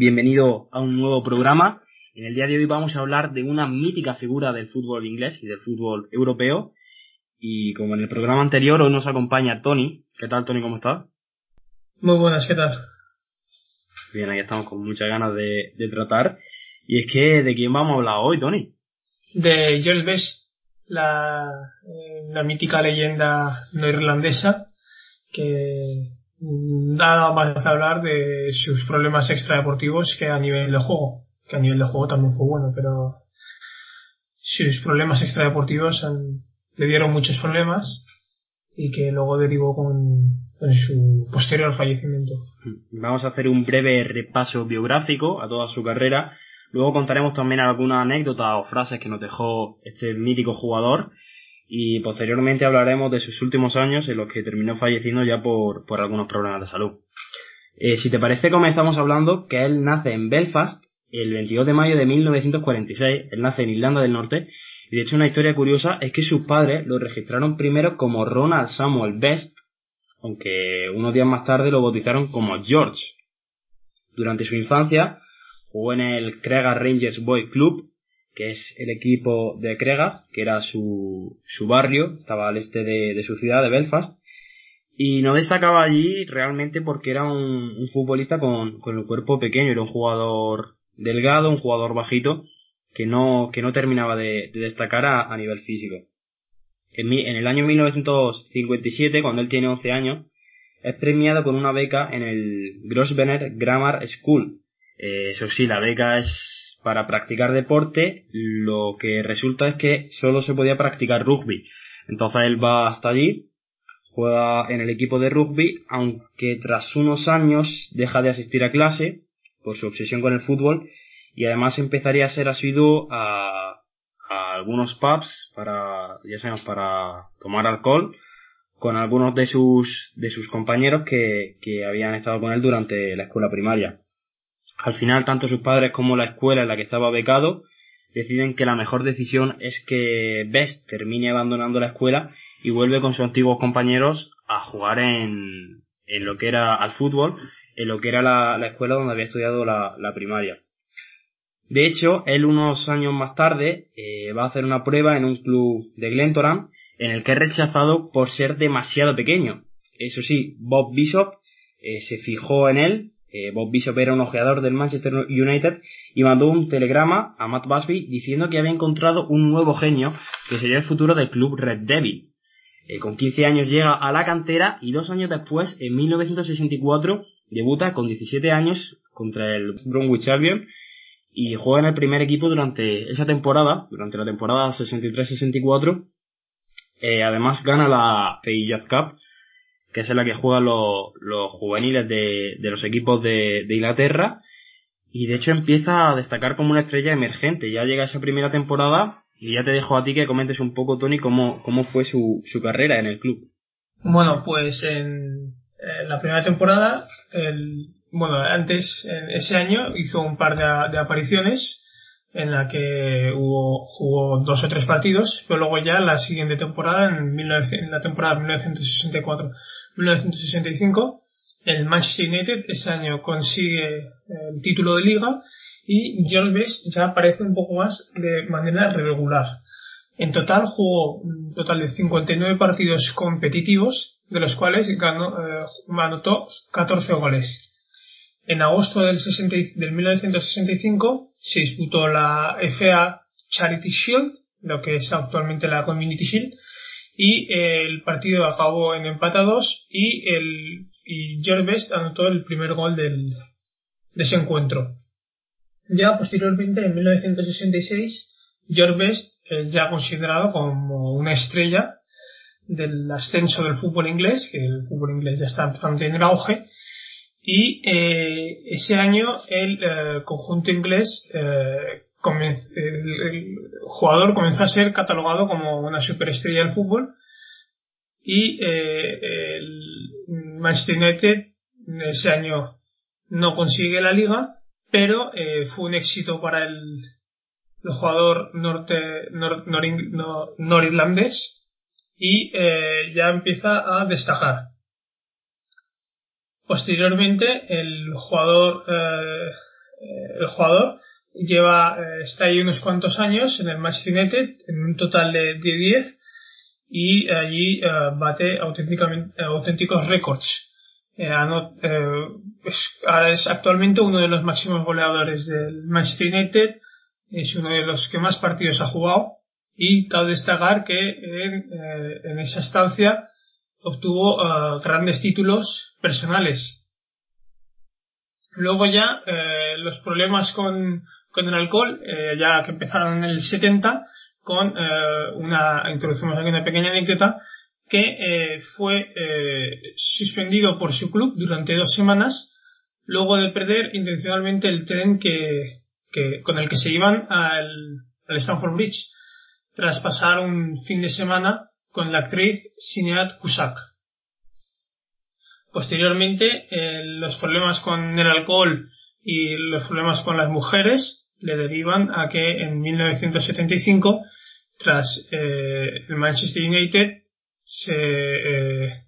bienvenido a un nuevo programa. En el día de hoy vamos a hablar de una mítica figura del fútbol inglés y del fútbol europeo. Y como en el programa anterior, hoy nos acompaña Tony. ¿Qué tal, Tony? ¿Cómo estás? Muy buenas, ¿qué tal? Bien, ahí estamos con muchas ganas de, tratar. Y es que, ¿de quién vamos a hablar hoy, Tony? De George Best, la, eh, la mítica leyenda no irlandesa que nada más hablar de sus problemas extradeportivos que a nivel de juego, que a nivel de juego también fue bueno, pero sus problemas extradeportivos le dieron muchos problemas y que luego derivó con, su posterior fallecimiento. Vamos a hacer un breve repaso biográfico a toda su carrera. Luego contaremos también alguna anécdota o frases que nos dejó este mítico jugador y posteriormente hablaremos de sus últimos años en los que terminó falleciendo ya por, por algunos problemas de salud. Eh, si te parece, comenzamos hablando que él nace en Belfast el 22 de mayo de 1946. Él nace en Irlanda del Norte. Y de hecho una historia curiosa es que sus padres lo registraron primero como Ronald Samuel Best, aunque unos días más tarde lo bautizaron como George. Durante su infancia jugó en el Crega Rangers Boy Club que es el equipo de Crega, que era su, su barrio, estaba al este de, su ciudad, de Belfast, y no destacaba allí realmente porque era un, futbolista con, con, el cuerpo pequeño, era un jugador delgado, un jugador bajito, que no, que no terminaba de, destacar a, nivel físico. En, el año 1957, cuando él tiene 11 años, es premiado con una beca en el Grosvenor Grammar School. Eh, eso sí, la beca es para practicar deporte, lo que resulta es que solo se podía practicar rugby. Entonces él va hasta allí, juega en el equipo de rugby, aunque tras unos años deja de asistir a clase por su obsesión con el fútbol y además empezaría a ser asiduo a, a algunos pubs para, ya sabemos, para tomar alcohol con algunos de sus, de sus compañeros que, que habían estado con él durante la escuela primaria. Al final, tanto sus padres como la escuela en la que estaba becado deciden que la mejor decisión es que Best termine abandonando la escuela y vuelve con sus antiguos compañeros a jugar en, en lo que era al fútbol, en lo que era la, escuela donde había estudiado la, primaria. De hecho, él unos años más tarde eh, va a hacer una prueba en un club de Glentoran en el que es rechazado por ser demasiado pequeño. Eso sí, Bob Bishop eh, se fijó en él eh, Bob Bishop era un ojeador del Manchester United y mandó un telegrama a Matt Busby diciendo que había encontrado un nuevo genio que sería el futuro del club Red Devil. Eh, con 15 años llega a la cantera y dos años después, en 1964, debuta con 17 años contra el Bromwich Albion y juega en el primer equipo durante esa temporada, durante la temporada 63-64. Eh, además gana la FIJAT Cup que es en la que juegan los, los juveniles de, de, los equipos de, de, Inglaterra, y de hecho empieza a destacar como una estrella emergente. Ya llega esa primera temporada, y ya te dejo a ti que comentes un poco, Tony, cómo, cómo fue su, su carrera en el club. Bueno, pues en, la primera temporada, el, bueno, antes, en ese año, hizo un par de, de apariciones, en la que hubo, jugó dos o tres partidos, pero luego ya la siguiente temporada, en, la temporada 1964 1965, el Manchester United ese año consigue el título de liga y John Best ya aparece un poco más de manera regular. En total jugó un total de 59 partidos competitivos, de los cuales ganó, eh, anotó 14 goles. En agosto del, 60, del 1965 se disputó la FA Charity Shield, lo que es actualmente la Community Shield, y el partido acabó en empatados y el y George Best anotó el primer gol del, de ese encuentro. Ya posteriormente, en 1966, George Best, ya considerado como una estrella del ascenso del fútbol inglés, que el fútbol inglés ya está empezando a tener auge, y eh, ese año el eh, conjunto inglés eh, el, jugador comenzó a ser catalogado como una superestrella del fútbol y el Manchester United ese año no consigue la liga pero fue un éxito para el, jugador norte norirlandés y ya empieza a destacar posteriormente el jugador el jugador lleva, está ahí unos cuantos años en el Manchester United, en un total de, 10, y allí bate auténticamente, auténticos récords. es actualmente uno de los máximos goleadores del Manchester United, es uno de los que más partidos ha jugado y cabe destacar que en, eh, esa estancia obtuvo eh, grandes títulos personales. Luego ya eh, los problemas con, con el alcohol, ya que empezaron en el 70, con una, introducimos aquí una pequeña anécdota, que fue suspendido por su club durante dos semanas, luego de perder intencionalmente el tren que, que, con el que se iban al, al Stanford Bridge tras pasar un fin de semana con la actriz Sinead Cusack. Posteriormente, eh, los problemas con el alcohol y los problemas con las mujeres le derivan a que en 1975, tras eh, el Manchester United, se eh,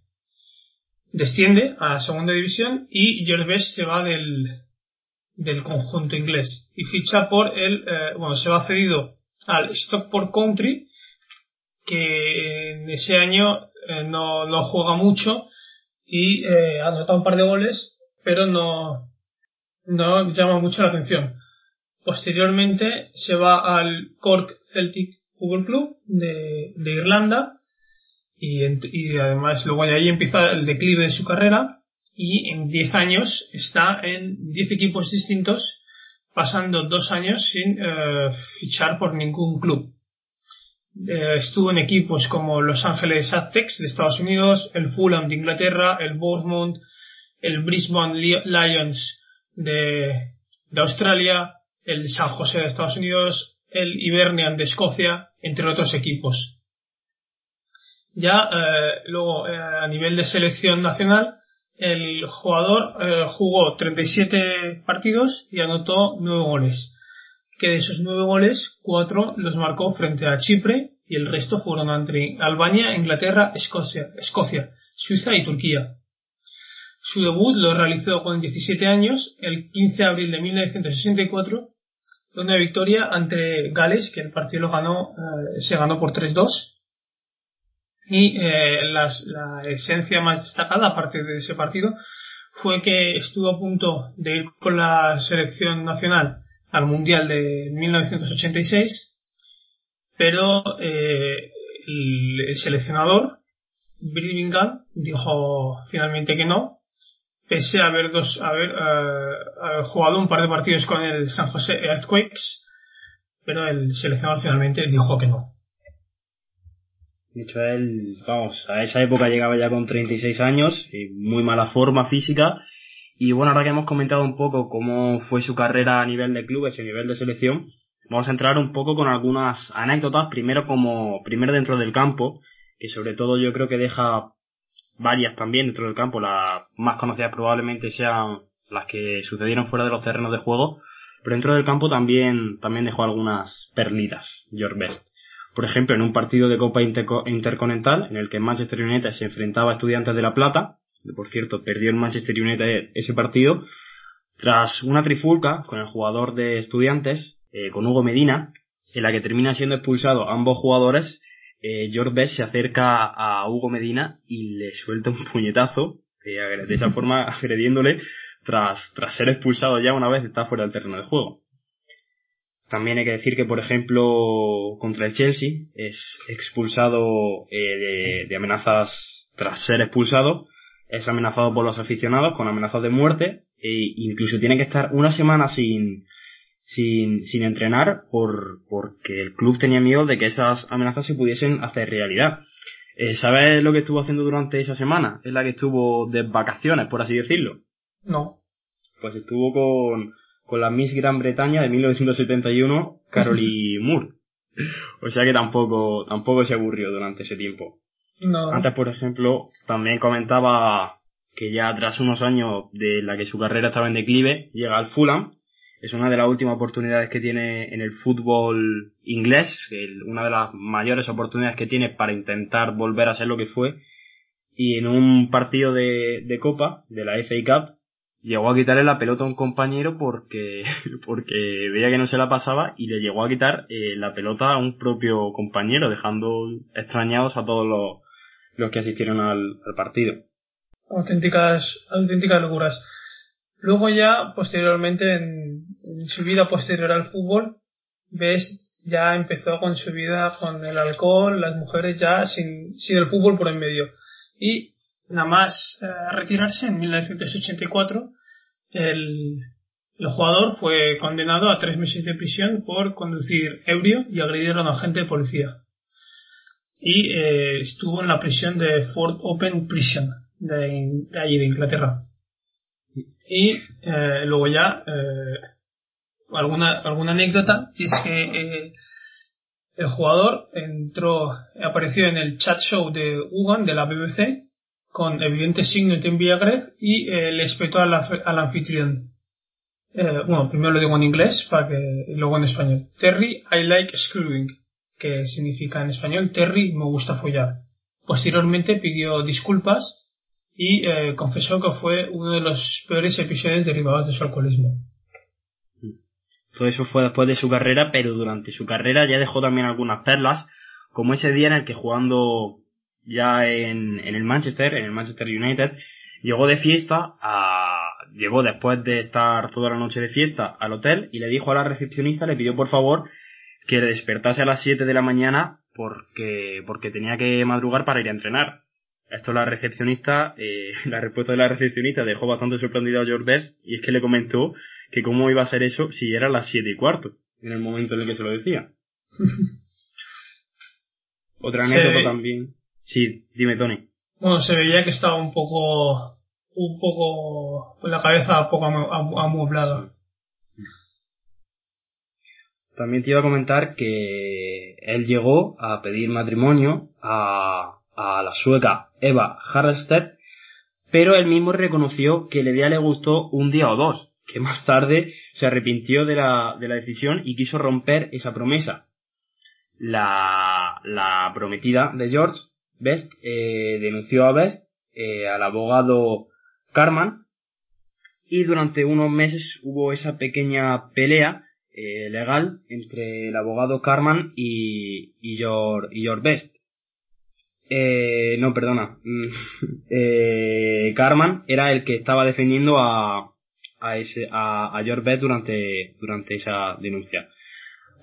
desciende a la segunda división y George se va del, del conjunto inglés y ficha por el, bueno, se va cedido al Stockport Country, que en ese año eh, no, no, juega mucho y eh, anota un par de goles, pero no, no llama mucho la atención. Posteriormente se va al Cork Celtic Football Club de, de Irlanda y, y, además luego de ahí empieza el declive de su carrera y en 10 años está en 10 equipos distintos pasando dos años sin eh, fichar por ningún club. Eh, estuvo en equipos como Los Ángeles Aztecs de Estados Unidos, el Fulham de Inglaterra, el Bournemouth, el Brisbane Lions de, Australia, el San José de Estados Unidos, el Hibernian de Escocia, entre otros equipos. Ya eh, luego a nivel de selección nacional el jugador eh, jugó 37 partidos y anotó 9 goles. Que de esos 9 goles, 4 los marcó frente a Chipre y el resto fueron entre Albania, Inglaterra, Escocia, Escocia, Suiza y Turquía. Su debut lo realizó con 17 años, el 15 de abril de 1964, una victoria ante Gales, que el partido lo ganó, eh, se ganó por 3-2 y eh, la esencia más destacada, aparte de ese partido, fue que estuvo a punto de ir con la selección nacional al Mundial de 1986, pero eh, el, seleccionador, Birmingham, dijo finalmente que no, pese a haber, dos, haber, eh, jugado un par de partidos con el San José Earthquakes, pero el seleccionador finalmente dijo que no. De hecho, él, vamos, a esa época llegaba ya con 36 años, y muy mala forma física. Y bueno, ahora que hemos comentado un poco cómo fue su carrera a nivel de clubes y a nivel de selección, vamos a entrar un poco con algunas anécdotas, primero como, primero dentro del campo, que sobre todo yo creo que deja varias también dentro del campo, las más conocidas probablemente sean las que sucedieron fuera de los terrenos de juego, pero dentro del campo también, también dejó algunas perlitas, George Best. Por ejemplo, en un partido de Copa Intercontinental en el que Manchester United se enfrentaba a Estudiantes de La Plata, por cierto, perdió el Manchester United ese partido, tras una trifulca con el jugador de Estudiantes, eh, con Hugo Medina, en la que termina siendo expulsado ambos jugadores, eh, George Best se acerca a Hugo Medina y le suelta un puñetazo, eh, de esa forma agrediéndole tras, tras ser expulsado ya una vez está fuera del terreno de juego. También hay que decir que, por ejemplo, contra el Chelsea es expulsado eh, de, amenazas tras ser expulsado, es amenazado por los aficionados con amenazas de muerte e incluso tiene que estar una semana sin, sin, sin entrenar por, porque el club tenía miedo de que esas amenazas se pudiesen hacer realidad. Eh, ¿Sabes lo que estuvo haciendo durante esa semana? Es la que estuvo de vacaciones, por así decirlo. No. Pues estuvo con, con la Miss Gran Bretaña de 1971, Carolee Moore. O sea que tampoco, tampoco se aburrió durante ese tiempo. No. Antes, por ejemplo, también comentaba que ya tras unos años de la que su carrera estaba en declive, llega al Fulham. Es una de las últimas oportunidades que tiene en el fútbol inglés, una de las mayores oportunidades que tiene para intentar volver a ser lo que fue. Y en un partido de, de Copa, de la FA Cup, llegó a quitarle la pelota a un compañero porque, porque veía que no se la pasaba y le llegó a quitar eh, la pelota a un propio compañero, dejando extrañados a todos los, los que asistieron al, partido. Auténticas, auténticas locuras. Luego ya, posteriormente, en, su vida posterior al fútbol, ves ya empezó con su vida con el alcohol, las mujeres ya sin, sin el fútbol por en medio. Y nada más eh, retirarse en 1984, el, el jugador fue condenado a tres meses de prisión por conducir ebrio y agredir a un agente de policía. Y eh, estuvo en la prisión de Fort Open Prison, de, allí, de Inglaterra. Y eh, luego ya, alguna, alguna anécdota, es que el jugador entró, apareció en el chat show de Ugan de la BBC con evidente signo de embriaguez y eh, le espetó al, al anfitrión. Eh, bueno, primero lo digo en inglés para que luego en español. Terry, I like screwing, que significa en español Terry, me gusta follar. Posteriormente pidió disculpas y eh, confesó que fue uno de los peores episodios derivados de su alcoholismo. Todo eso fue después de su carrera, pero durante su carrera ya dejó también algunas perlas, como ese día en el que jugando ya en, en el Manchester, en el Manchester United, llegó de fiesta a, llegó después de estar toda la noche de fiesta al hotel y le dijo a la recepcionista, le pidió por favor que le despertase a las 7 de la mañana porque, porque tenía que madrugar para ir a entrenar. Esto la recepcionista, eh, la respuesta de la recepcionista dejó bastante sorprendido a George Best y es que le comentó que cómo iba a ser eso si era las siete y cuarto, en el momento en el que se lo decía. Otra anécdota también. Sí, dime Tony. Bueno, se veía que estaba un poco, un poco, con la cabeza un poco amueblada. También te iba a comentar que él llegó a pedir matrimonio a, a la sueca Eva Harlstedt, pero él mismo reconoció que le le gustó un día o dos, que más tarde se arrepintió de la, de la decisión y quiso romper esa promesa. La, la prometida de George Best eh, denunció a Best eh, al abogado Carman y durante unos meses hubo esa pequeña pelea eh, legal entre el abogado Carman y, y, y Best. Eh, no, perdona. eh, Carman era el que estaba defendiendo a, a, ese, a, a George Best durante, durante esa denuncia.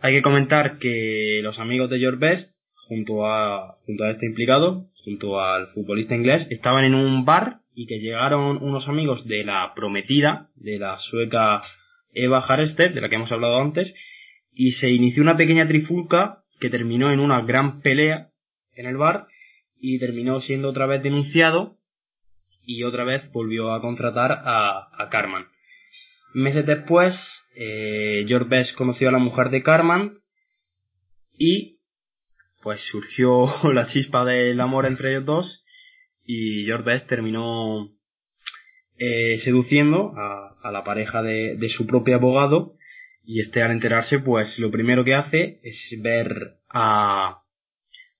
Hay que comentar que los amigos de George Best junto a, junto a este implicado, junto al futbolista inglés, estaban en un bar y que llegaron unos amigos de la prometida, de la sueca Eva Harstedt, de la que hemos hablado antes, y se inició una pequeña trifulca que terminó en una gran pelea en el bar y terminó siendo otra vez denunciado y otra vez volvió a contratar a, a Carman. Meses después, eh, George Best conoció a la mujer de Carman y pues surgió la chispa del amor entre ellos dos y George Best terminó eh, seduciendo a, a, la pareja de, de, su propio abogado y este al enterarse pues lo primero que hace es ver a,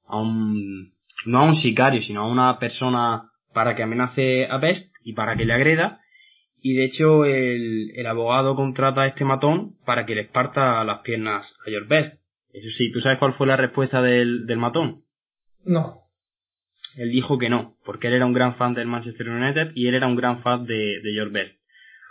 a un no a un sicario sino a una persona para que amenace a Best y para que le agreda y de hecho el, el abogado contrata a este matón para que le parta las piernas a George Best eso sí, ¿tú sabes cuál fue la respuesta del, del matón? No. Él dijo que no, porque él era un gran fan del Manchester United y él era un gran fan de, de George Best.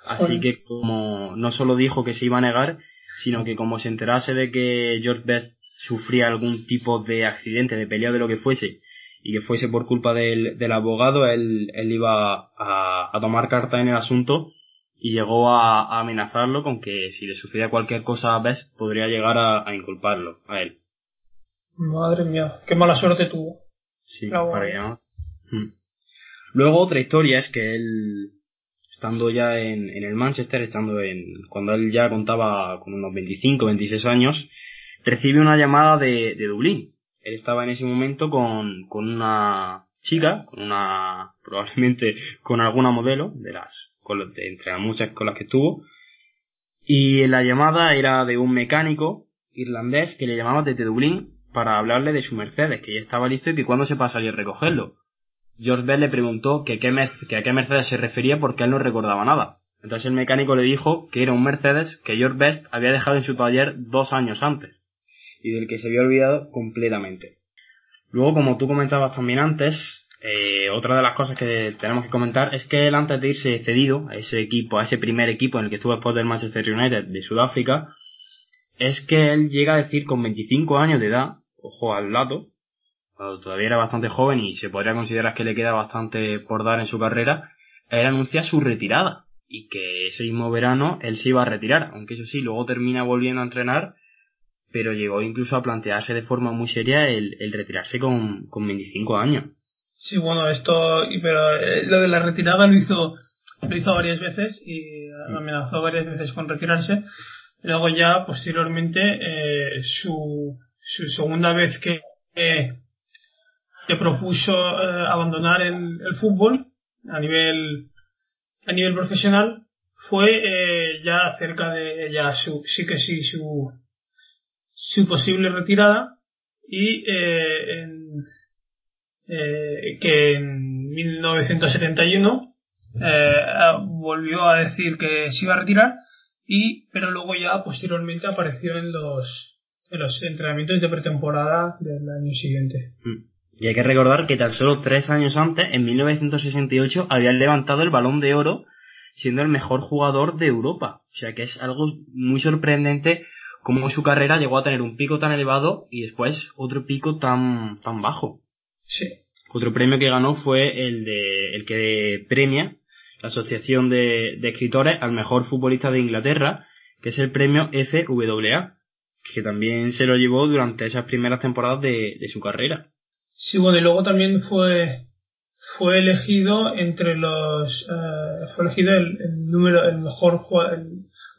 Así que como no solo dijo que se iba a negar, sino que como se enterase de que George Best sufría algún tipo de accidente, de pelea de lo que fuese, y que fuese por culpa del, del abogado, él, él iba a, a tomar carta en el asunto y llegó a, amenazarlo con que si le sucedía cualquier cosa a Best podría llegar a, inculparlo a él. Madre mía, qué mala suerte tuvo. Sí, para mm. Luego otra historia es que él, estando ya en, en el Manchester, estando en, cuando él ya contaba con unos 25, 26 años, recibe una llamada de, de Dublín. Él estaba en ese momento con, con una chica, con una, probablemente con alguna modelo de las entre las muchas con las que estuvo. Y la llamada era de un mecánico irlandés que le llamaba desde Dublín para hablarle de su Mercedes, que ya estaba listo y que cuándo se pasaría a recogerlo. George Bell le preguntó que, qué, que a qué Mercedes se refería porque él no recordaba nada. Entonces el mecánico le dijo que era un Mercedes que George Best había dejado en su taller dos años antes y del que se había olvidado completamente. Luego, como tú comentabas también antes, eh, otra de las cosas que tenemos que comentar es que él antes de irse cedido a ese equipo, a ese primer equipo en el que estuvo después del Manchester United de Sudáfrica, es que él llega a decir con 25 años de edad, ojo al dato, todavía era bastante joven y se podría considerar que le queda bastante por dar en su carrera, él anuncia su retirada y que ese mismo verano él se iba a retirar, aunque eso sí, luego termina volviendo a entrenar, pero llegó incluso a plantearse de forma muy seria el, retirarse con, con 25 años. Sí, bueno, esto, pero eh, lo de la retirada lo hizo, lo hizo varias veces y amenazó varias veces con retirarse. Luego ya, posteriormente, eh, su, su segunda vez que, eh, que propuso eh, abandonar el, fútbol a nivel, a nivel profesional fue eh, ya cerca de ya su, sí que sí, su, su posible retirada y en, que en 1971 eh, volvió a decir que se iba a retirar y pero luego ya posteriormente apareció en los en los entrenamientos de pretemporada del año siguiente. Mm. Y hay que recordar que tan solo tres años antes, en 1968, había levantado el balón de oro siendo el mejor jugador de Europa. O sea que es algo muy sorprendente cómo su carrera llegó a tener un pico tan elevado y después otro pico tan, tan bajo. Sí. Otro premio que ganó fue el de, el que premia la Asociación de, Escritores al mejor futbolista de Inglaterra, que es el premio FWA, que también se lo llevó durante esas primeras temporadas de, su carrera. Sí, bueno, y luego también fue, fue elegido entre los, eh, fue elegido el, número, el mejor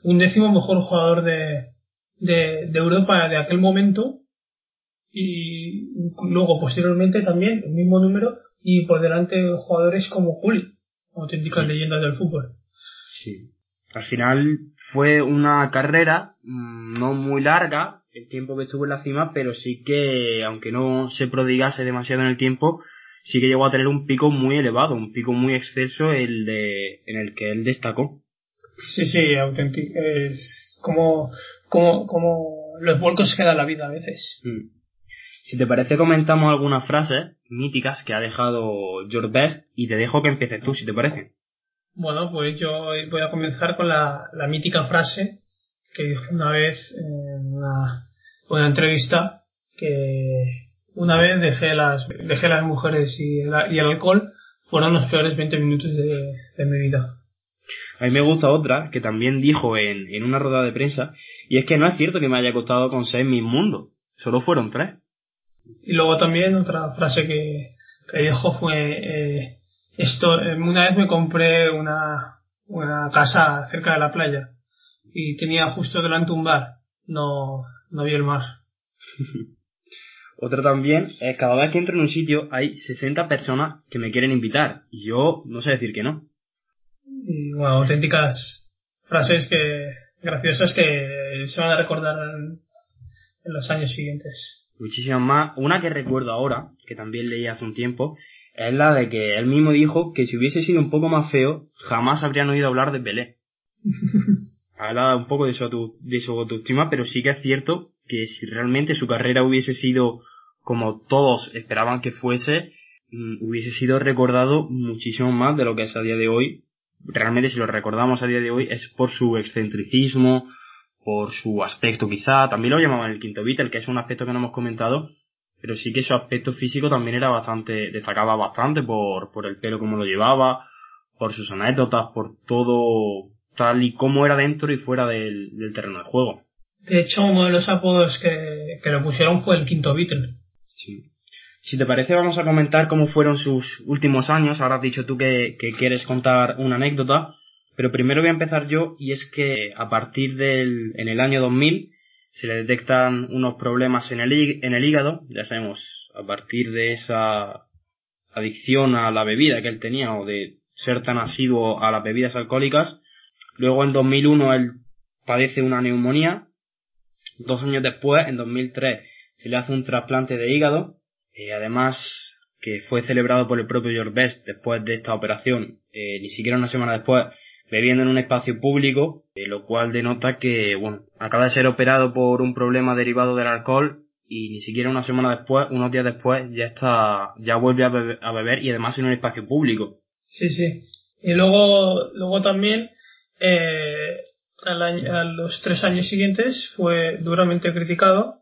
un décimo mejor jugador de, de, de Europa de aquel momento y luego posteriormente también el mismo número y por delante jugadores como Juli, auténticas leyendas del fútbol. Sí. Al final fue una carrera mm, no muy larga, el tiempo que estuvo en la cima, pero sí que, aunque no se prodigase demasiado en el tiempo, sí que llegó a tener un pico muy elevado, un pico muy exceso el de, en el que él destacó. Sí, sí, auténtico. Es como, como, como los vuelcos que da la vida a veces. Mm. Si te parece, comentamos algunas frases míticas que ha dejado George Best y te dejo que empieces tú, si te parece. Bueno, pues yo voy a comenzar con la, la mítica frase que dijo una vez en una, una entrevista que una vez dejé las, dejé las mujeres y el, y el alcohol fueron los peores 20 minutos de, de, mi vida. A mí me gusta otra que también dijo en, en una rueda de prensa y es que no es cierto que me haya costado conseguir mi mundo, solo fueron tres. Y luego también otra frase que, que dijo fue, eh, esto, eh, una vez me compré una, una casa cerca de la playa y tenía justo delante un bar, no, no vi el mar. Otra también es cada vez que entro en un sitio hay 60 personas que me quieren invitar y yo no sé decir que no. Y bueno, auténticas frases que graciosas que se van a recordar en los años siguientes muchísimas más. Una que recuerdo ahora, que también leí hace un tiempo, es la de que él mismo dijo que si hubiese sido un poco más feo, jamás habrían oído hablar de Pelé. Habla un poco de su, de su autoestima, pero sí que es cierto que si realmente su carrera hubiese sido como todos esperaban que fuese, mm, hubiese sido recordado muchísimo más de lo que es a día de hoy. Realmente si lo recordamos a día de hoy es por su excentricismo, por su aspecto quizá, también lo llamaban el quinto Beatle, que es un aspecto que no hemos comentado, pero sí que su aspecto físico también era bastante, destacaba bastante por, por el pelo como lo llevaba, por sus anécdotas, por todo tal y como era dentro y fuera del, del terreno de juego. De hecho, uno de los apodos que, que le pusieron fue el quinto Beatle. Sí. Si te parece, vamos a comentar cómo fueron sus últimos años. Ahora has dicho tú que, que quieres contar una anécdota. Pero primero voy a empezar yo y es que a partir del, en el año 2000 se le detectan unos problemas en el, en el hígado, ya sabemos, a partir de esa adicción a la bebida que él tenía o de ser tan asiduo a las bebidas alcohólicas. Luego en 2001 él padece una neumonía. Dos años después, en 2003, se le hace un trasplante de hígado. Eh, además, que fue celebrado por el propio George después de esta operación, eh, ni siquiera una semana después, bebiendo en un espacio público, lo cual denota que, bueno, acaba de ser operado por un problema derivado del alcohol y ni siquiera una semana después, unos días después, ya está, ya vuelve a beber, y además en un espacio público. Sí, sí. Y luego, luego también, eh, a los tres años siguientes fue duramente criticado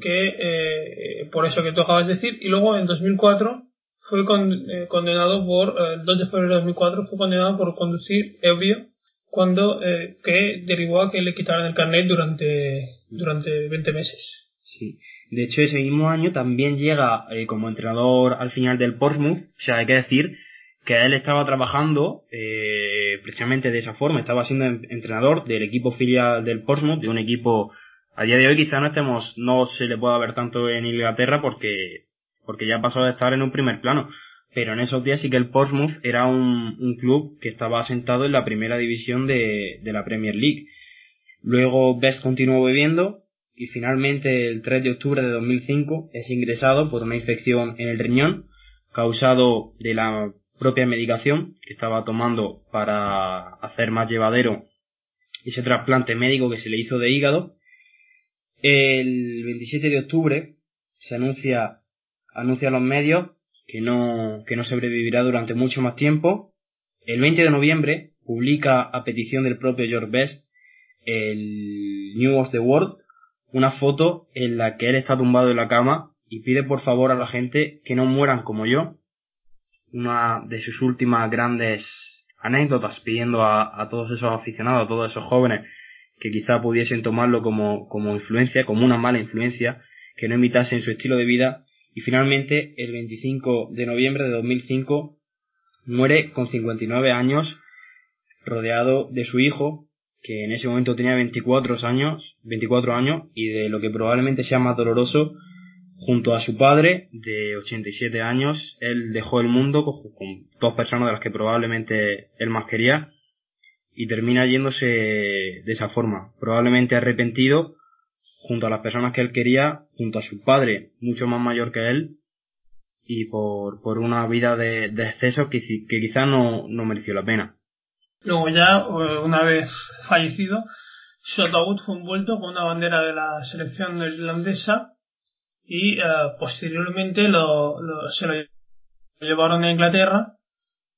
que eh, por eso que tú acabas de decir y luego en 2004 fue eh, condenado por el 2 de febrero de 2004 fue condenado por conducir ebrio cuando que derivó a que le quitaran el carnet durante durante 20 meses. Sí. De hecho ese mismo año también llega como entrenador al final del Portsmouth o sea hay que decir que él estaba trabajando eh, precisamente de esa forma, estaba siendo entrenador del equipo filial del Portsmouth, de un equipo a día de hoy quizá no estemos, no se le pueda ver tanto en Inglaterra porque, porque ya pasó de estar en un primer plano. Pero en esos días sí que el Portsmouth era un, un club que estaba asentado en la primera división de, de la Premier League. Luego Best continuó bebiendo y finalmente el 3 de octubre de 2005 es ingresado por una infección en el riñón causado de la propia medicación que estaba tomando para hacer más llevadero ese trasplante médico que se le hizo de hígado. El 27 de octubre se anuncia, anuncia a los medios que no, que no sobrevivirá durante mucho más tiempo. El 20 de noviembre publica a petición del propio George Best el New of the World una foto en la que él está tumbado en la cama y pide por favor a la gente que no mueran como yo una de sus últimas grandes anécdotas pidiendo a, todos esos aficionados, a todos esos jóvenes que quizá pudiesen tomarlo como, como influencia, como una mala influencia, que no imitasen su estilo de vida y finalmente el 25 de noviembre de 2005 muere con 59 años rodeado de su hijo que en ese momento tenía 24 años, 24 años y de lo que probablemente sea más doloroso Junto a su padre, de 87 años, él dejó el mundo con, dos personas de las que probablemente él más quería y termina yéndose de esa forma, probablemente arrepentido junto a las personas que él quería, junto a su padre, mucho más mayor que él, y por, por una vida de, de excesos que, que quizás no, no mereció la pena. Luego ya, una vez fallecido, ataúd fue envuelto con una bandera de la selección irlandesa y eh, posteriormente lo, se lo llevaron a Inglaterra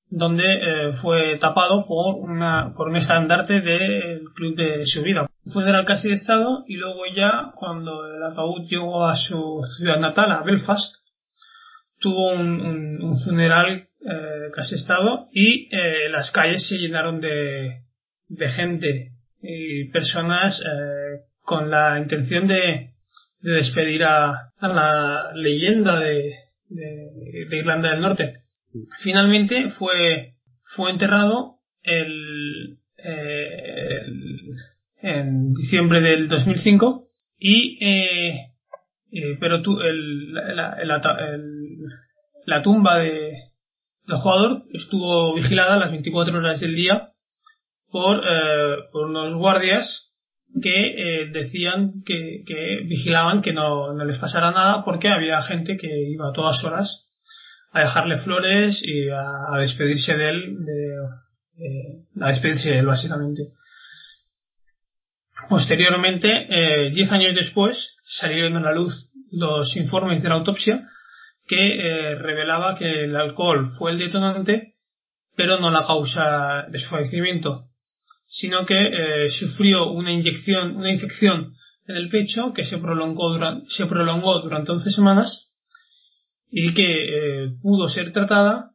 donde eh, fue tapado por una por un estandarte del club de su vida. Fue funeral casi de estado y luego ya cuando el ataúd llegó a su ciudad natal, a Belfast, tuvo un, funeral eh, casi estado y las calles se llenaron de, de gente y personas con la intención de, de despedir a, la leyenda de, de, Irlanda del Norte. Finalmente fue, fue enterrado el, en diciembre del 2005 y eh, eh, pero tu, el, la, la, tumba de, del jugador estuvo vigilada las 24 horas del día por, eh, por unos guardias que eh, decían que, que, vigilaban que no, no, les pasara nada porque había gente que iba a todas horas a dejarle flores y a, despedirse de él, de, a despedirse de él básicamente. Posteriormente, eh, diez años después, salieron a la luz los informes de la autopsia que eh, revelaba que el alcohol fue el detonante, pero no la causa de su fallecimiento sino que eh, sufrió una inyección, una infección en el pecho que se prolongó durante, se prolongó durante 11 semanas y que eh, pudo ser tratada,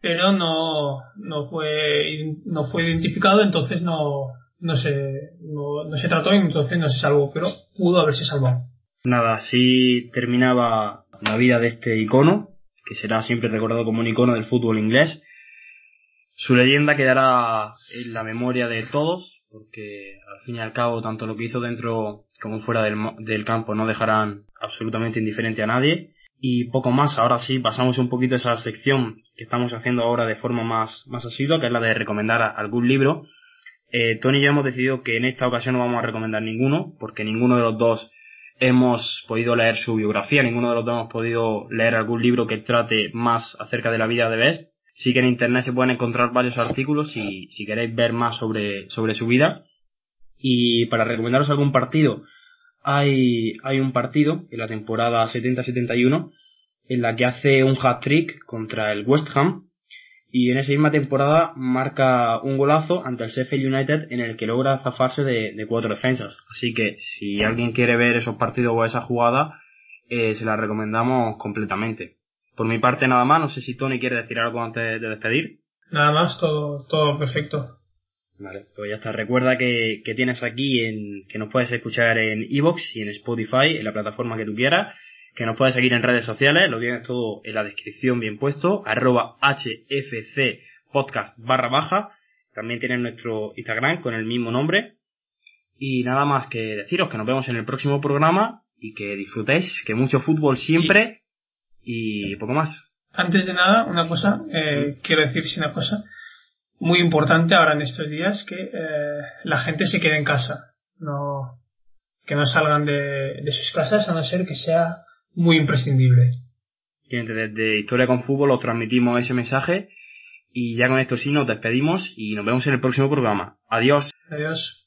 pero no, no fue, no fue identificado, entonces no, no se, no, se trató y entonces no se salvó, pero pudo haberse salvado. Nada, así terminaba la vida de este icono, que será siempre recordado como un icono del fútbol inglés, su leyenda quedará en la memoria de todos, porque al fin y al cabo tanto lo que hizo dentro como fuera del, campo no dejarán absolutamente indiferente a nadie. Y poco más, ahora sí, pasamos un poquito a esa sección que estamos haciendo ahora de forma más, más asidua, que es la de recomendar algún libro. Eh, Tony y yo hemos decidido que en esta ocasión no vamos a recomendar ninguno, porque ninguno de los dos hemos podido leer su biografía, ninguno de los dos hemos podido leer algún libro que trate más acerca de la vida de Best Sí que en internet se pueden encontrar varios artículos si, queréis ver más sobre, sobre su vida. Y para recomendaros algún partido, hay, hay un partido en la temporada 70-71 en la que hace un hat-trick contra el West Ham y en esa misma temporada marca un golazo ante el Sheffield United en el que logra zafarse de, cuatro defensas. Así que si alguien quiere ver esos partidos o esa jugada, eh, se la recomendamos completamente. Por mi parte nada más, no sé si Tony quiere decir algo antes de despedir. Nada más, todo, todo perfecto. Vale, pues ya está. Recuerda que, que tienes aquí en, que nos puedes escuchar en Evox y en Spotify, en la plataforma que tú quieras que nos puedes seguir en redes sociales, lo tienes todo en la descripción bien puesto, arroba hfc podcast barra baja, también tienes nuestro Instagram con el mismo nombre, y nada más que deciros que nos vemos en el próximo programa y que disfrutéis, que mucho fútbol siempre y poco más. Antes de nada, una cosa, eh, quiero decir una cosa muy importante ahora en estos días, que eh, la gente se quede en casa, no que no salgan de, de sus casas a no ser que sea muy imprescindible. desde Historia con Fútbol os transmitimos ese mensaje y ya con esto sí nos despedimos y nos vemos en el próximo programa. Adiós. Adiós.